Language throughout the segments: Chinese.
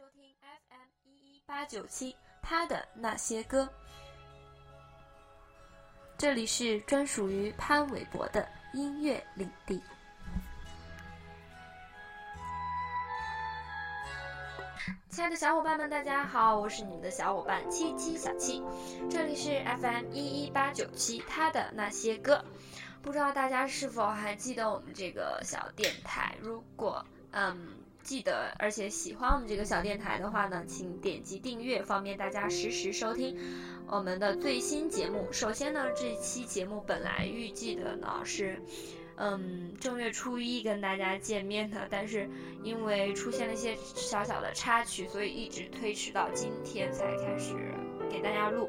收听 FM 一一八九七他的那些歌，这里是专属于潘玮柏的音乐领地。亲爱的小伙伴们，大家好，我是你们的小伙伴七七小七，这里是 FM 一一八九七他的那些歌。不知道大家是否还记得我们这个小电台？如果嗯。记得，而且喜欢我们这个小电台的话呢，请点击订阅，方便大家实时收听我们的最新节目。首先呢，这期节目本来预计的呢是，嗯，正月初一跟大家见面的，但是因为出现了一些小小的插曲，所以一直推迟到今天才开始给大家录。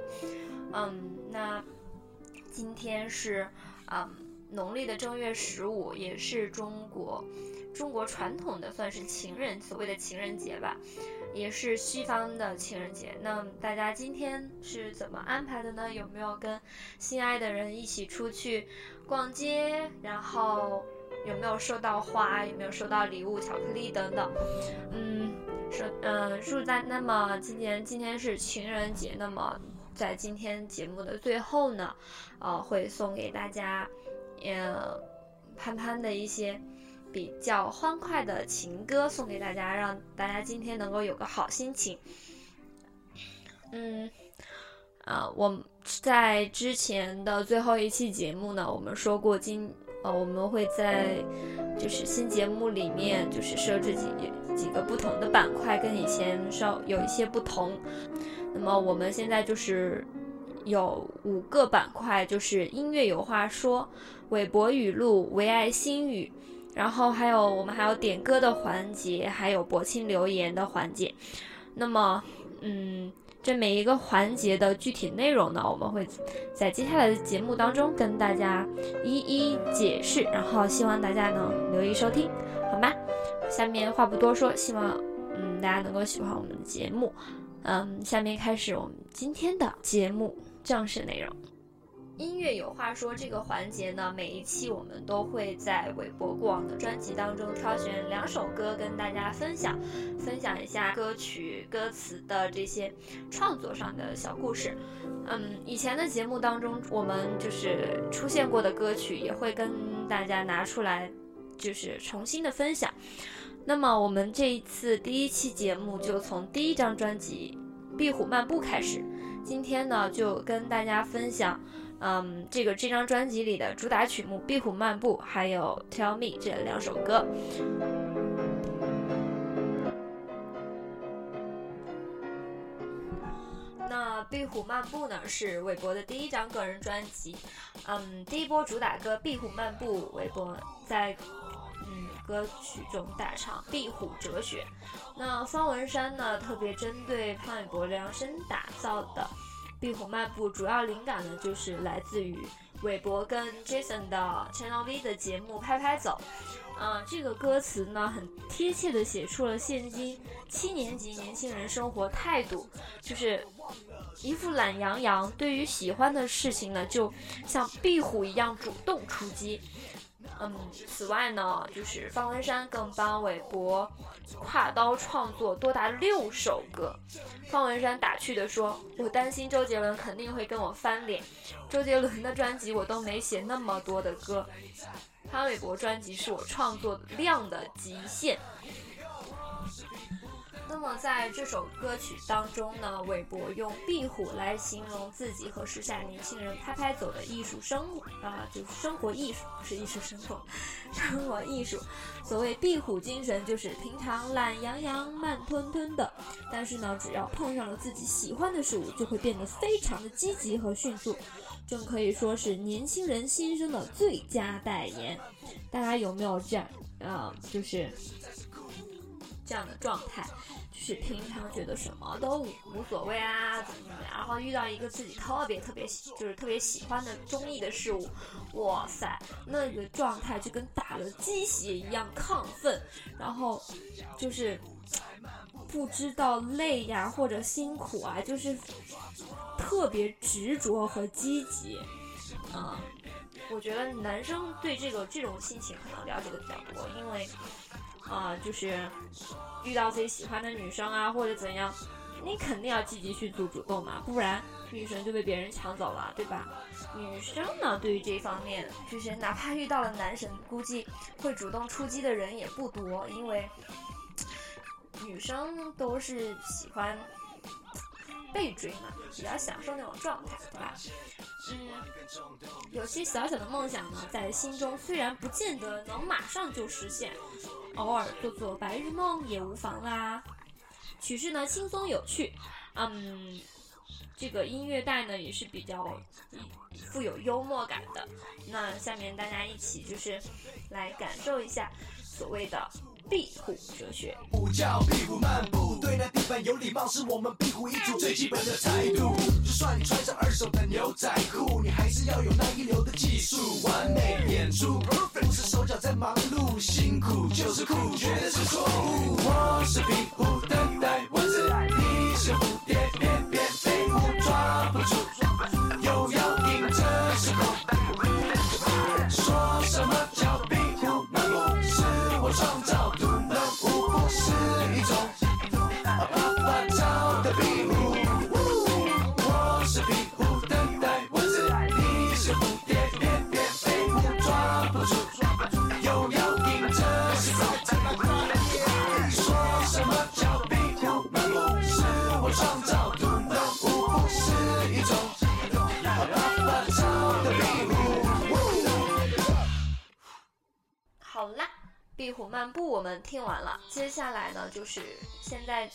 嗯，那今天是嗯农历的正月十五，也是中国。中国传统的算是情人，所谓的情人节吧，也是西方的情人节。那大家今天是怎么安排的呢？有没有跟心爱的人一起出去逛街？然后有没有收到花？有没有收到礼物、巧克力等等？嗯，说嗯，祝在那么今年今天是情人节，那么在今天节目的最后呢，呃，会送给大家，呃，潘潘的一些。比较欢快的情歌送给大家，让大家今天能够有个好心情。嗯，啊，我在之前的最后一期节目呢，我们说过今呃我们会在就是新节目里面就是设置几几个不同的板块，跟以前稍有一些不同。那么我们现在就是有五个板块，就是音乐有话说、韦博语录、唯爱心语。然后还有我们还有点歌的环节，还有博清留言的环节。那么，嗯，这每一个环节的具体内容呢，我们会在接下来的节目当中跟大家一一解释。然后希望大家能留意收听，好吗？下面话不多说，希望嗯大家能够喜欢我们的节目。嗯，下面开始我们今天的节目正式内容。音乐有话说这个环节呢，每一期我们都会在韦博过往的专辑当中挑选两首歌跟大家分享，分享一下歌曲歌词的这些创作上的小故事。嗯，以前的节目当中我们就是出现过的歌曲也会跟大家拿出来，就是重新的分享。那么我们这一次第一期节目就从第一张专辑《壁虎漫步》开始，今天呢就跟大家分享。嗯，这个这张专辑里的主打曲目《壁虎漫步》还有《Tell Me》这两首歌。那《壁虎漫步》呢，是韦伯的第一张个人专辑。嗯，第一波主打歌《壁虎漫步》，韦伯在嗯歌曲中大唱壁虎哲学。那方文山呢，特别针对潘玮柏量身打造的。壁虎漫步主要灵感呢，就是来自于韦伯跟 Jason 的 Channel V 的节目《拍拍走》。啊，这个歌词呢，很贴切的写出了现今七年级年轻人生活态度，就是一副懒洋洋，对于喜欢的事情呢，就像壁虎一样主动出击。嗯，此外呢，就是方文山更帮韦伯跨刀创作多达六首歌。方文山打趣地说：“我担心周杰伦肯定会跟我翻脸，周杰伦的专辑我都没写那么多的歌，潘玮柏专辑是我创作量的极限。”那么在这首歌曲当中呢，韦伯用壁虎来形容自己和时下年轻人拍拍走的艺术生活啊，就是生活艺术，不是艺术生活，生活艺术。所谓壁虎精神，就是平常懒洋洋、慢吞吞的，但是呢，只要碰上了自己喜欢的事物，就会变得非常的积极和迅速，正可以说是年轻人新生的最佳代言。大家有没有这样啊？就是这样的状态？是平常觉得什么都无所谓啊，怎么怎么样，然后遇到一个自己特别特别喜，就是特别喜欢的中意的事物，哇塞，那个状态就跟打了鸡血一样亢奋，然后就是不知道累呀或者辛苦啊，就是特别执着和积极，嗯，我觉得男生对这个这种心情可能了解的比较多，因为。啊，就是遇到自己喜欢的女生啊，或者怎样，你肯定要积极去做主动嘛，不然女神就被别人抢走了，对吧？女生呢，对于这方面，就是哪怕遇到了男神，估计会主动出击的人也不多，因为女生都是喜欢被追嘛，比较享受那种状态，对吧？嗯，有些小小的梦想呢，在心中虽然不见得能马上就实现，偶尔做做白日梦也无妨啦。曲式呢轻松有趣，嗯，这个音乐带呢也是比较富有幽默感的。那下面大家一起就是来感受一下所谓的。壁虎哲学。不叫壁虎漫步，对待地板有礼貌是我们壁虎一族最基本的态度。就算你穿上二手的牛仔裤，你还是要有那一流的技术。完美演出，不是手脚在忙碌，辛苦就是酷，绝对是错误。我是壁虎，等待壁虎漫步，我们听完了。接下来呢，就是现在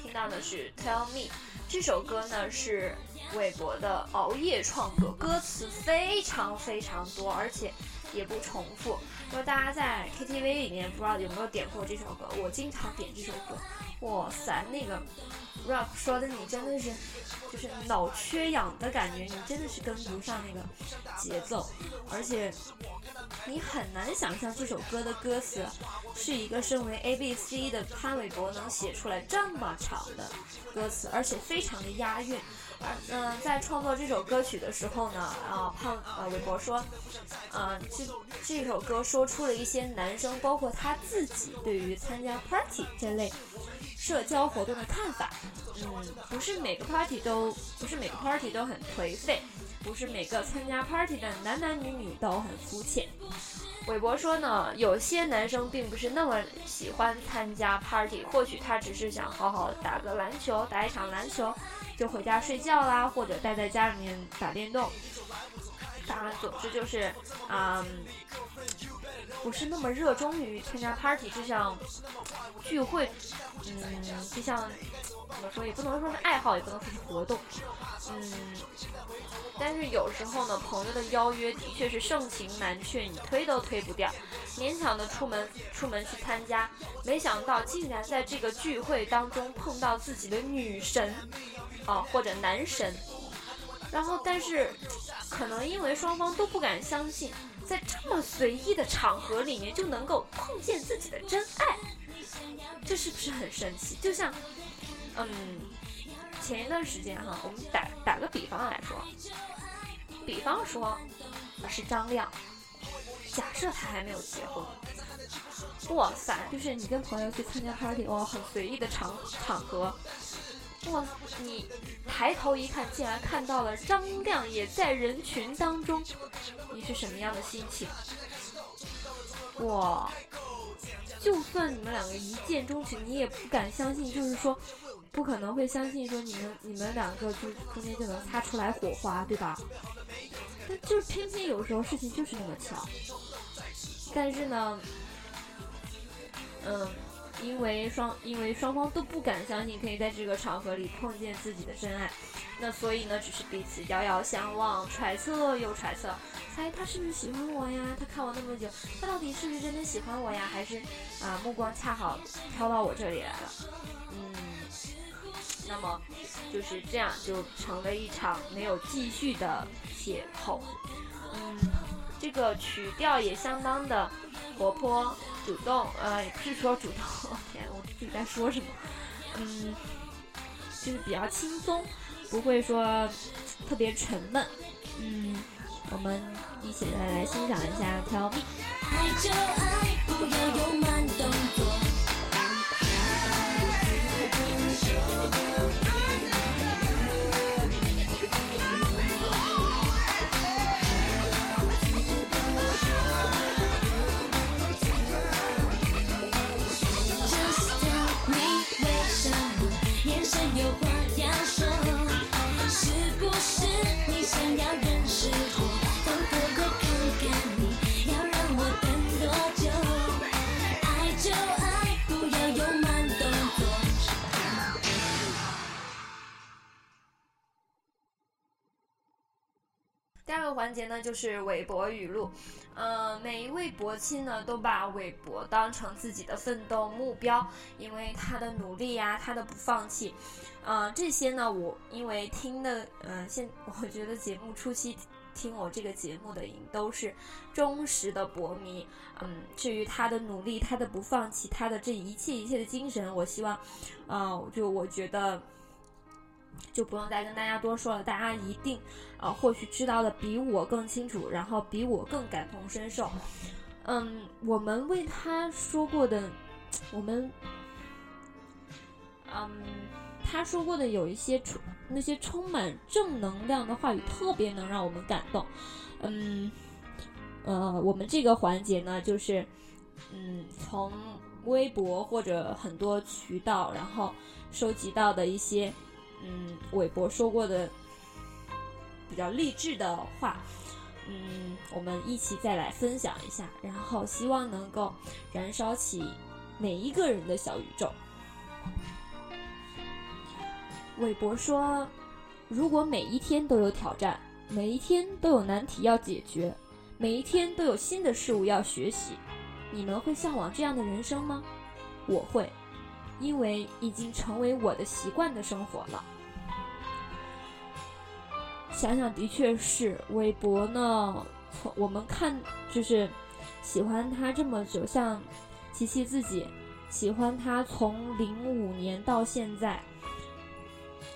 听到的是《Tell Me》这首歌呢，是韦伯的熬夜创作，歌词非常非常多，而且也不重复。因为大家在 KTV 里面不知道有没有点过这首歌，我经常点这首歌。哇塞，那个 rap 说的你真的是。就是脑缺氧的感觉，你真的是跟不上那个节奏，而且你很难想象这首歌的歌词是一个身为 A B C 的潘玮柏能写出来这么长的歌词，而且非常的押韵。而嗯，在创作这首歌曲的时候呢，啊潘呃玮柏说，啊这这首歌说出了一些男生，包括他自己对于参加 party 这类。社交活动的看法，嗯，不是每个 party 都不是每个 party 都很颓废，不是每个参加 party 的男男女女都很肤浅。韦伯说呢，有些男生并不是那么喜欢参加 party，或许他只是想好好打个篮球，打一场篮球就回家睡觉啦，或者待在家里面打电动。当然，总之就是，嗯，不是那么热衷于参加 party 这项聚会，嗯，这项怎么说也不能说是爱好，也不能说是活动，嗯，但是有时候呢，朋友的邀约的确是盛情难却，你推都推不掉，勉强的出门出门去参加，没想到竟然在这个聚会当中碰到自己的女神，啊，或者男神。然后，但是，可能因为双方都不敢相信，在这么随意的场合里面就能够碰见自己的真爱，这是不是很神奇？就像，嗯，前一段时间哈，我们打打个比方来说，比方说是张亮，假设他还没有结婚，哇塞，就是你跟朋友去参加 party，哇，很随意的场场合。哇！你抬头一看，竟然看到了张亮也在人群当中，你是什么样的心情？哇！就算你们两个一见钟情，你也不敢相信，就是说，不可能会相信说你们你们两个就中间就能擦出来火花，对吧？但就是偏偏有时候事情就是那么巧。但是呢，嗯。因为双因为双方都不敢相信可以在这个场合里碰见自己的真爱，那所以呢，只是彼此遥遥相望，揣测又揣测，猜他是不是喜欢我呀？他看我那么久，他到底是不是真的喜欢我呀？还是啊，目光恰好飘到我这里来了？嗯，那么就是这样，就成了一场没有继续的邂逅。嗯，这个曲调也相当的活泼。主动，呃，也不是说主动，天，我自己在说什么？嗯，就是比较轻松，不会说特别沉闷。嗯，我们一起来来欣赏一下《Tell Me》。环节呢，就是韦伯语录。呃，每一位伯亲呢，都把韦伯当成自己的奋斗目标，因为他的努力呀，他的不放弃，呃，这些呢，我因为听的，嗯，现 我觉得节目初期听我这个节目的人都是忠实的博迷，嗯，至于他的努力，他的不放弃，他的这一切一切的精神，我希望，呃，就我觉得。就不用再跟大家多说了，大家一定，呃，或许知道的比我更清楚，然后比我更感同身受。嗯，我们为他说过的，我们，嗯，他说过的有一些充那些充满正能量的话语，特别能让我们感动。嗯，呃，我们这个环节呢，就是，嗯，从微博或者很多渠道，然后收集到的一些。嗯，韦伯说过的比较励志的话，嗯，我们一起再来分享一下，然后希望能够燃烧起每一个人的小宇宙。韦伯说：“如果每一天都有挑战，每一天都有难题要解决，每一天都有新的事物要学习，你们会向往这样的人生吗？我会，因为已经成为我的习惯的生活了。”想想的确是，韦伯呢，从我们看就是喜欢他这么久，像琪琪自己喜欢他从零五年到现在，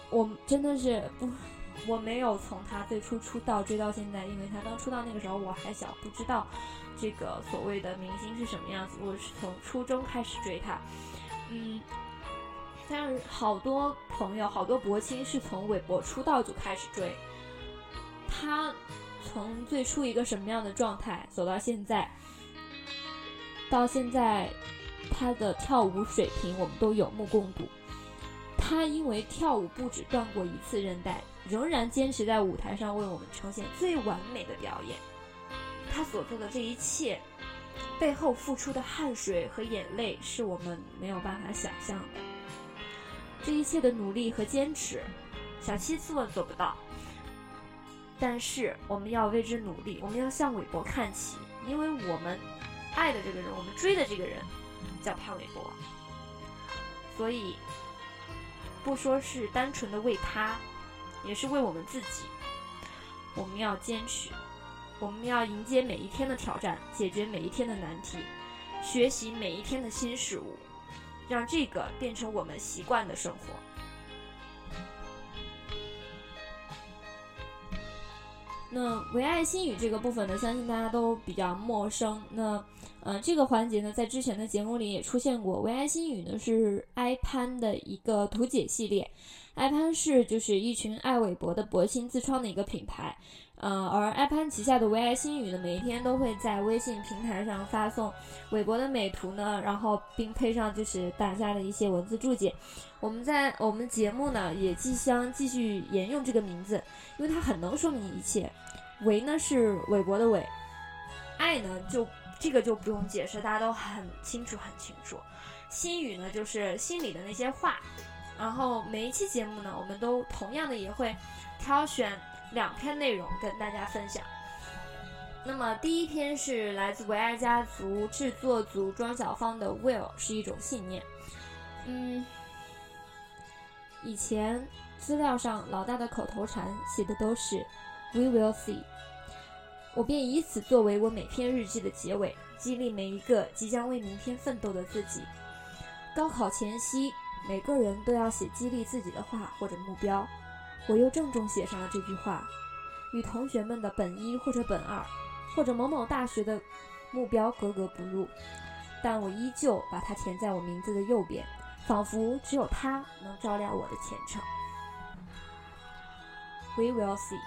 我真的是不，我没有从他最初出道追到现在，因为他刚出道那个时候我还小，不知道这个所谓的明星是什么样子。我是从初中开始追他，嗯，但是好多朋友、好多博青是从韦伯出道就开始追。他从最初一个什么样的状态走到现在，到现在他的跳舞水平我们都有目共睹。他因为跳舞不止断过一次韧带，仍然坚持在舞台上为我们呈现最完美的表演。他所做的这一切背后付出的汗水和眼泪是我们没有办法想象的。这一切的努力和坚持，小七自问做不到。但是我们要为之努力，我们要向韦伯看齐，因为我们爱的这个人，我们追的这个人叫潘玮柏，所以不说是单纯的为他，也是为我们自己，我们要坚持，我们要迎接每一天的挑战，解决每一天的难题，学习每一天的新事物，让这个变成我们习惯的生活。那唯爱心语这个部分呢，相信大家都比较陌生。那，呃，这个环节呢，在之前的节目里也出现过。唯爱心语呢，是 i 潘的一个图解系列。i 潘是就是一群爱韦博的博亲自创的一个品牌。呃，而 i 潘旗下的唯爱心语呢，每一天都会在微信平台上发送韦博的美图呢，然后并配上就是大家的一些文字注解。我们在我们节目呢，也即将继续沿用这个名字，因为它很能说明一切。韦呢是韦伯的韦，爱呢就这个就不用解释，大家都很清楚很清楚。心语呢就是心里的那些话，然后每一期节目呢，我们都同样的也会挑选两篇内容跟大家分享。那么第一篇是来自唯爱家族制作组庄小芳的 “Will” 是一种信念。嗯，以前资料上老大的口头禅写的都是。We will see。我便以此作为我每篇日记的结尾，激励每一个即将为明天奋斗的自己。高考前夕，每个人都要写激励自己的话或者目标。我又郑重写上了这句话，与同学们的本一或者本二，或者某某大学的目标格格不入，但我依旧把它填在我名字的右边，仿佛只有它能照亮我的前程。We will see。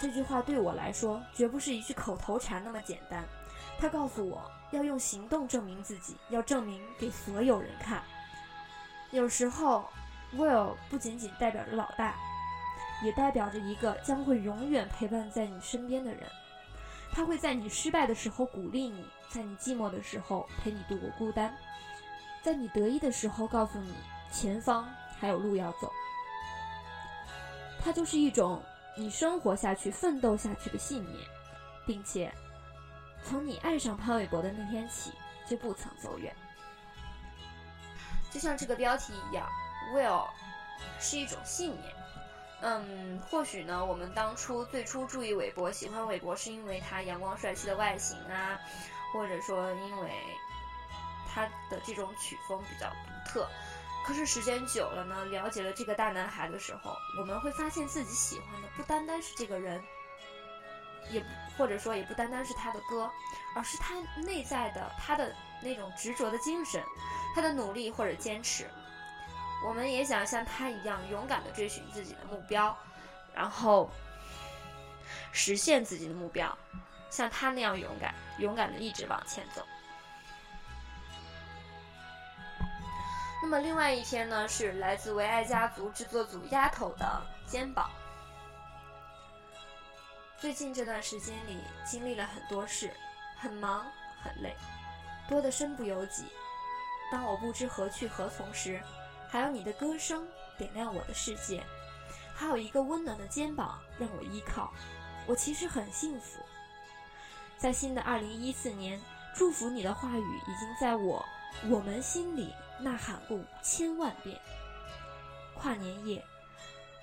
这句话对我来说绝不是一句口头禅那么简单，他告诉我要用行动证明自己，要证明给所有人看。有时候，Will 不仅仅代表着老大，也代表着一个将会永远陪伴在你身边的人。他会在你失败的时候鼓励你，在你寂寞的时候陪你度过孤单，在你得意的时候告诉你前方还有路要走。他就是一种。你生活下去、奋斗下去的信念，并且从你爱上潘玮柏的那天起就不曾走远。就像这个标题一样，Will 是一种信念。嗯，或许呢，我们当初最初注意韦伯、喜欢韦伯，是因为他阳光帅气的外形啊，或者说因为他的这种曲风比较独特。可是时间久了呢，了解了这个大男孩的时候，我们会发现自己喜欢的不单单是这个人，也或者说也不单单是他的歌，而是他内在的他的那种执着的精神，他的努力或者坚持。我们也想像他一样勇敢的追寻自己的目标，然后实现自己的目标，像他那样勇敢，勇敢的一直往前走。那么另外一篇呢，是来自唯爱家族制作组丫头的肩膀。最近这段时间里经历了很多事，很忙很累，多的身不由己。当我不知何去何从时，还有你的歌声点亮我的世界，还有一个温暖的肩膀让我依靠，我其实很幸福。在新的二零一四年，祝福你的话语已经在我我们心里。呐喊过千万遍。跨年夜，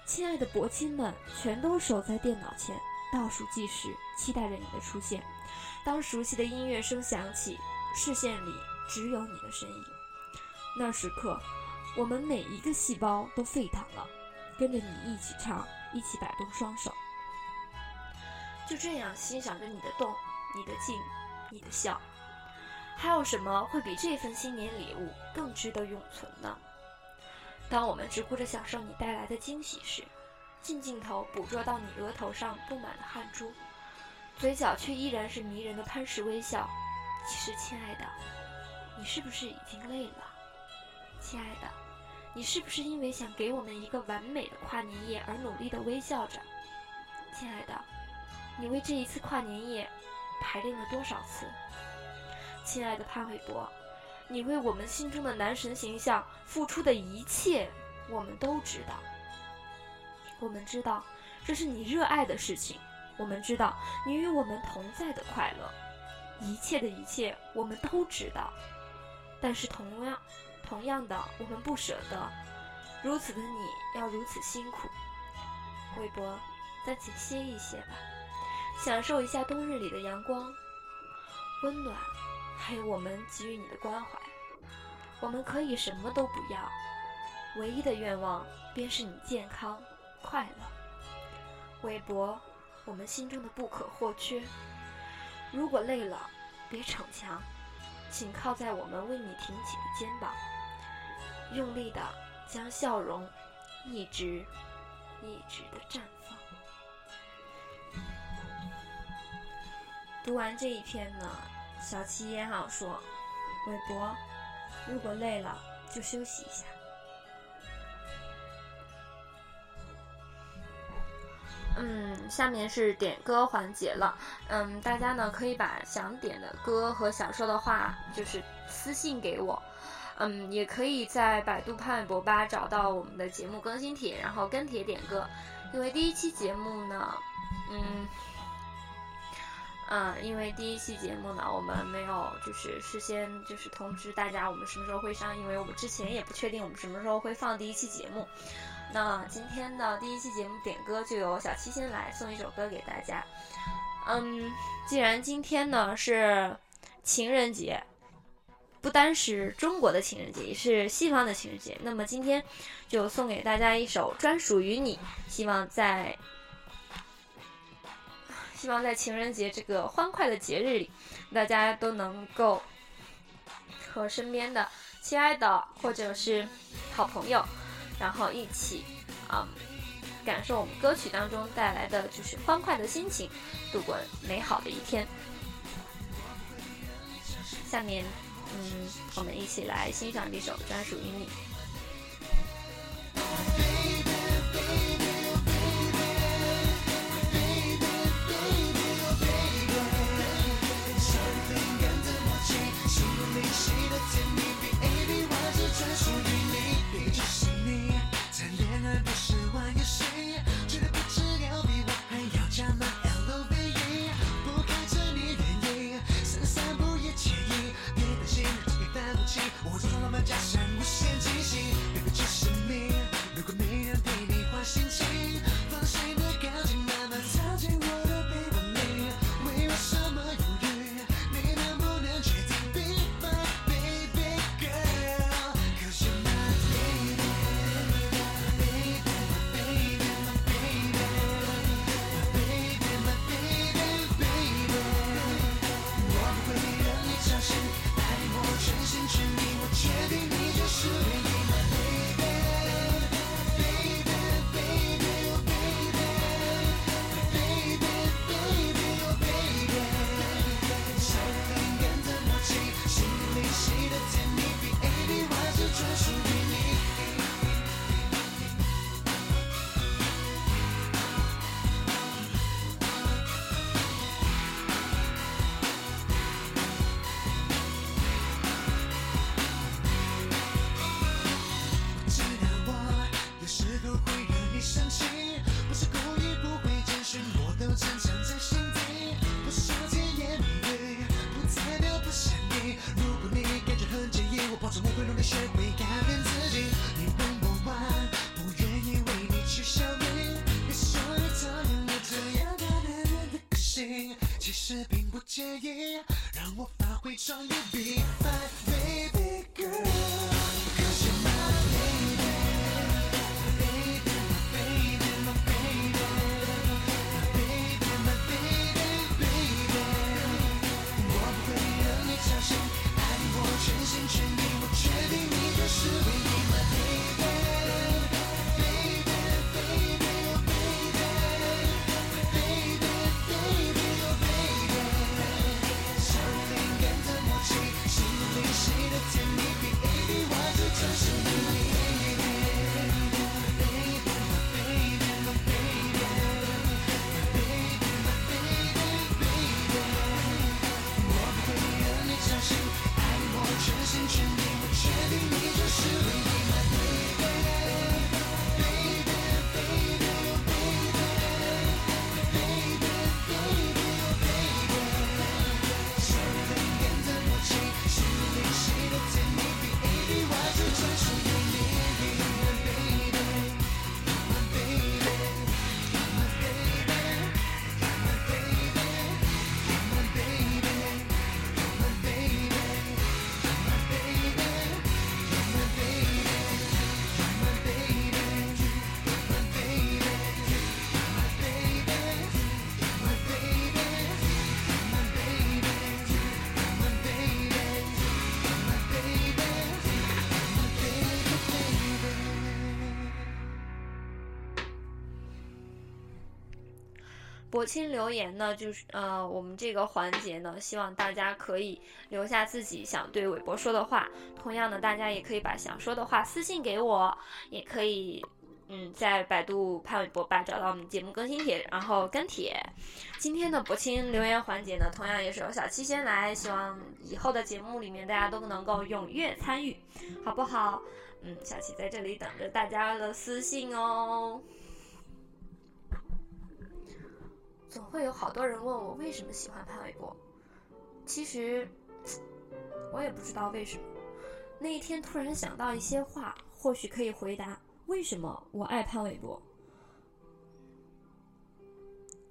亲爱的伯亲们全都守在电脑前倒数计时，期待着你的出现。当熟悉的音乐声响起，视线里只有你的身影。那时刻，我们每一个细胞都沸腾了，跟着你一起唱，一起摆动双手，就这样欣赏着你的动、你的静、你的笑。还有什么会比这份新年礼物更值得永存呢？当我们只顾着享受你带来的惊喜时，近镜头捕捉到你额头上布满的汗珠，嘴角却依然是迷人的潘氏微笑。其实，亲爱的，你是不是已经累了？亲爱的，你是不是因为想给我们一个完美的跨年夜而努力的微笑着？亲爱的，你为这一次跨年夜排练了多少次？亲爱的潘玮柏，你为我们心中的男神形象付出的一切，我们都知道。我们知道这是你热爱的事情，我们知道你与我们同在的快乐，一切的一切我们都知道。但是同样，同样的，我们不舍得，如此的你要如此辛苦。韦伯，暂且歇一歇吧，享受一下冬日里的阳光，温暖。还有我们给予你的关怀，我们可以什么都不要，唯一的愿望便是你健康快乐。韦伯，我们心中的不可或缺。如果累了，别逞强，请靠在我们为你挺起的肩膀，用力的将笑容一直一直的绽放。读完这一篇呢？小七也好说，韦伯，如果累了就休息一下。嗯，下面是点歌环节了。嗯，大家呢可以把想点的歌和想说的话，就是私信给我。嗯，也可以在百度潘玮柏吧找到我们的节目更新帖，然后跟帖点歌。因为第一期节目呢，嗯。嗯，因为第一期节目呢，我们没有就是事先就是通知大家我们什么时候会上，因为我们之前也不确定我们什么时候会放第一期节目。那今天的第一期节目点歌就由小七先来送一首歌给大家。嗯，既然今天呢是情人节，不单是中国的情人节，也是西方的情人节，那么今天就送给大家一首专属于你，希望在。希望在情人节这个欢快的节日里，大家都能够和身边的亲爱的或者是好朋友，然后一起啊，感受我们歌曲当中带来的就是欢快的心情，度过美好的一天。下面，嗯，我们一起来欣赏这首专属于你。reach on your beat. 博清留言呢，就是呃，我们这个环节呢，希望大家可以留下自己想对韦博说的话。同样呢，大家也可以把想说的话私信给我，也可以嗯，在百度潘玮柏吧找到我们节目更新帖，然后跟帖。今天的博清留言环节呢，同样也是由小七先来，希望以后的节目里面大家都能够踊跃参与，好不好？嗯，小七在这里等着大家的私信哦。总会有好多人问我为什么喜欢潘玮柏，其实我也不知道为什么。那一天突然想到一些话，或许可以回答为什么我爱潘玮柏。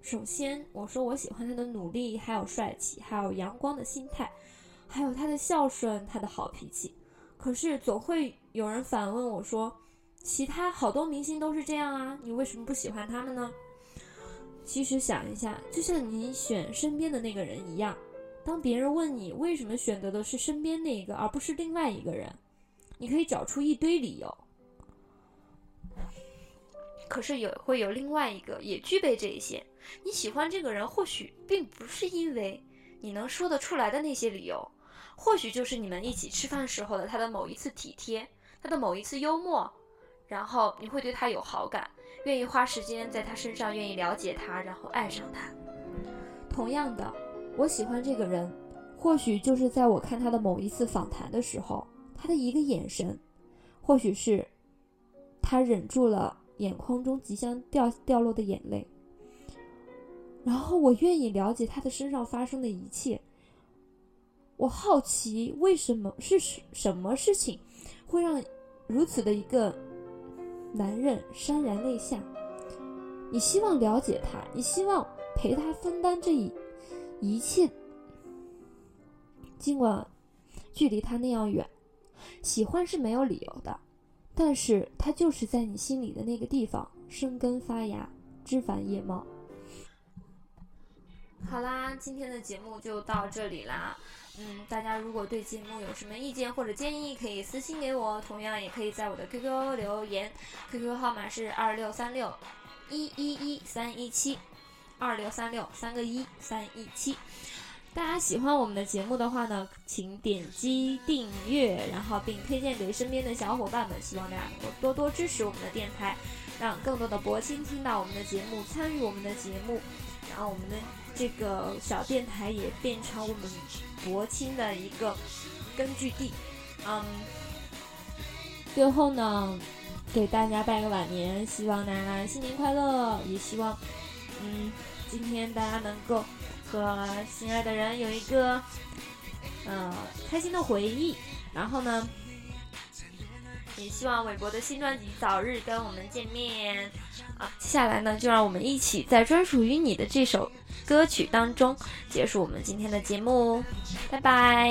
首先，我说我喜欢他的努力，还有帅气，还有阳光的心态，还有他的孝顺，他的好脾气。可是总会有人反问我说，其他好多明星都是这样啊，你为什么不喜欢他们呢？其实想一下，就像你选身边的那个人一样，当别人问你为什么选择的是身边那一个而不是另外一个人，你可以找出一堆理由。可是有会有另外一个也具备这一些，你喜欢这个人，或许并不是因为你能说得出来的那些理由，或许就是你们一起吃饭时候的他的某一次体贴，他的某一次幽默，然后你会对他有好感。愿意花时间在他身上，愿意了解他，然后爱上他。同样的，我喜欢这个人，或许就是在我看他的某一次访谈的时候，他的一个眼神，或许是他忍住了眼眶中即将掉掉落的眼泪，然后我愿意了解他的身上发生的一切。我好奇为什么是什什么事情会让如此的一个。男人潸然泪下，你希望了解他，你希望陪他分担这一一切，尽管距离他那样远，喜欢是没有理由的，但是他就是在你心里的那个地方生根发芽，枝繁叶茂。好啦，今天的节目就到这里啦。嗯，大家如果对节目有什么意见或者建议，可以私信给我，同样也可以在我的 QQ 留言，QQ 号码是二六三六一一一三一七，二六三六三个一三一七。大家喜欢我们的节目的话呢，请点击订阅，然后并推荐给身边的小伙伴们。希望大家能够多多支持我们的电台，让更多的博青听到我们的节目，参与我们的节目，然后我们的。这个小电台也变成我们博青的一个根据地。嗯，最后呢，给大家拜个晚年，希望大家新年快乐，也希望嗯，今天大家能够和心爱的人有一个呃开心的回忆。然后呢？也希望韦伯的新专辑早日跟我们见面啊！接下来呢，就让我们一起在专属于你的这首歌曲当中结束我们今天的节目。拜拜。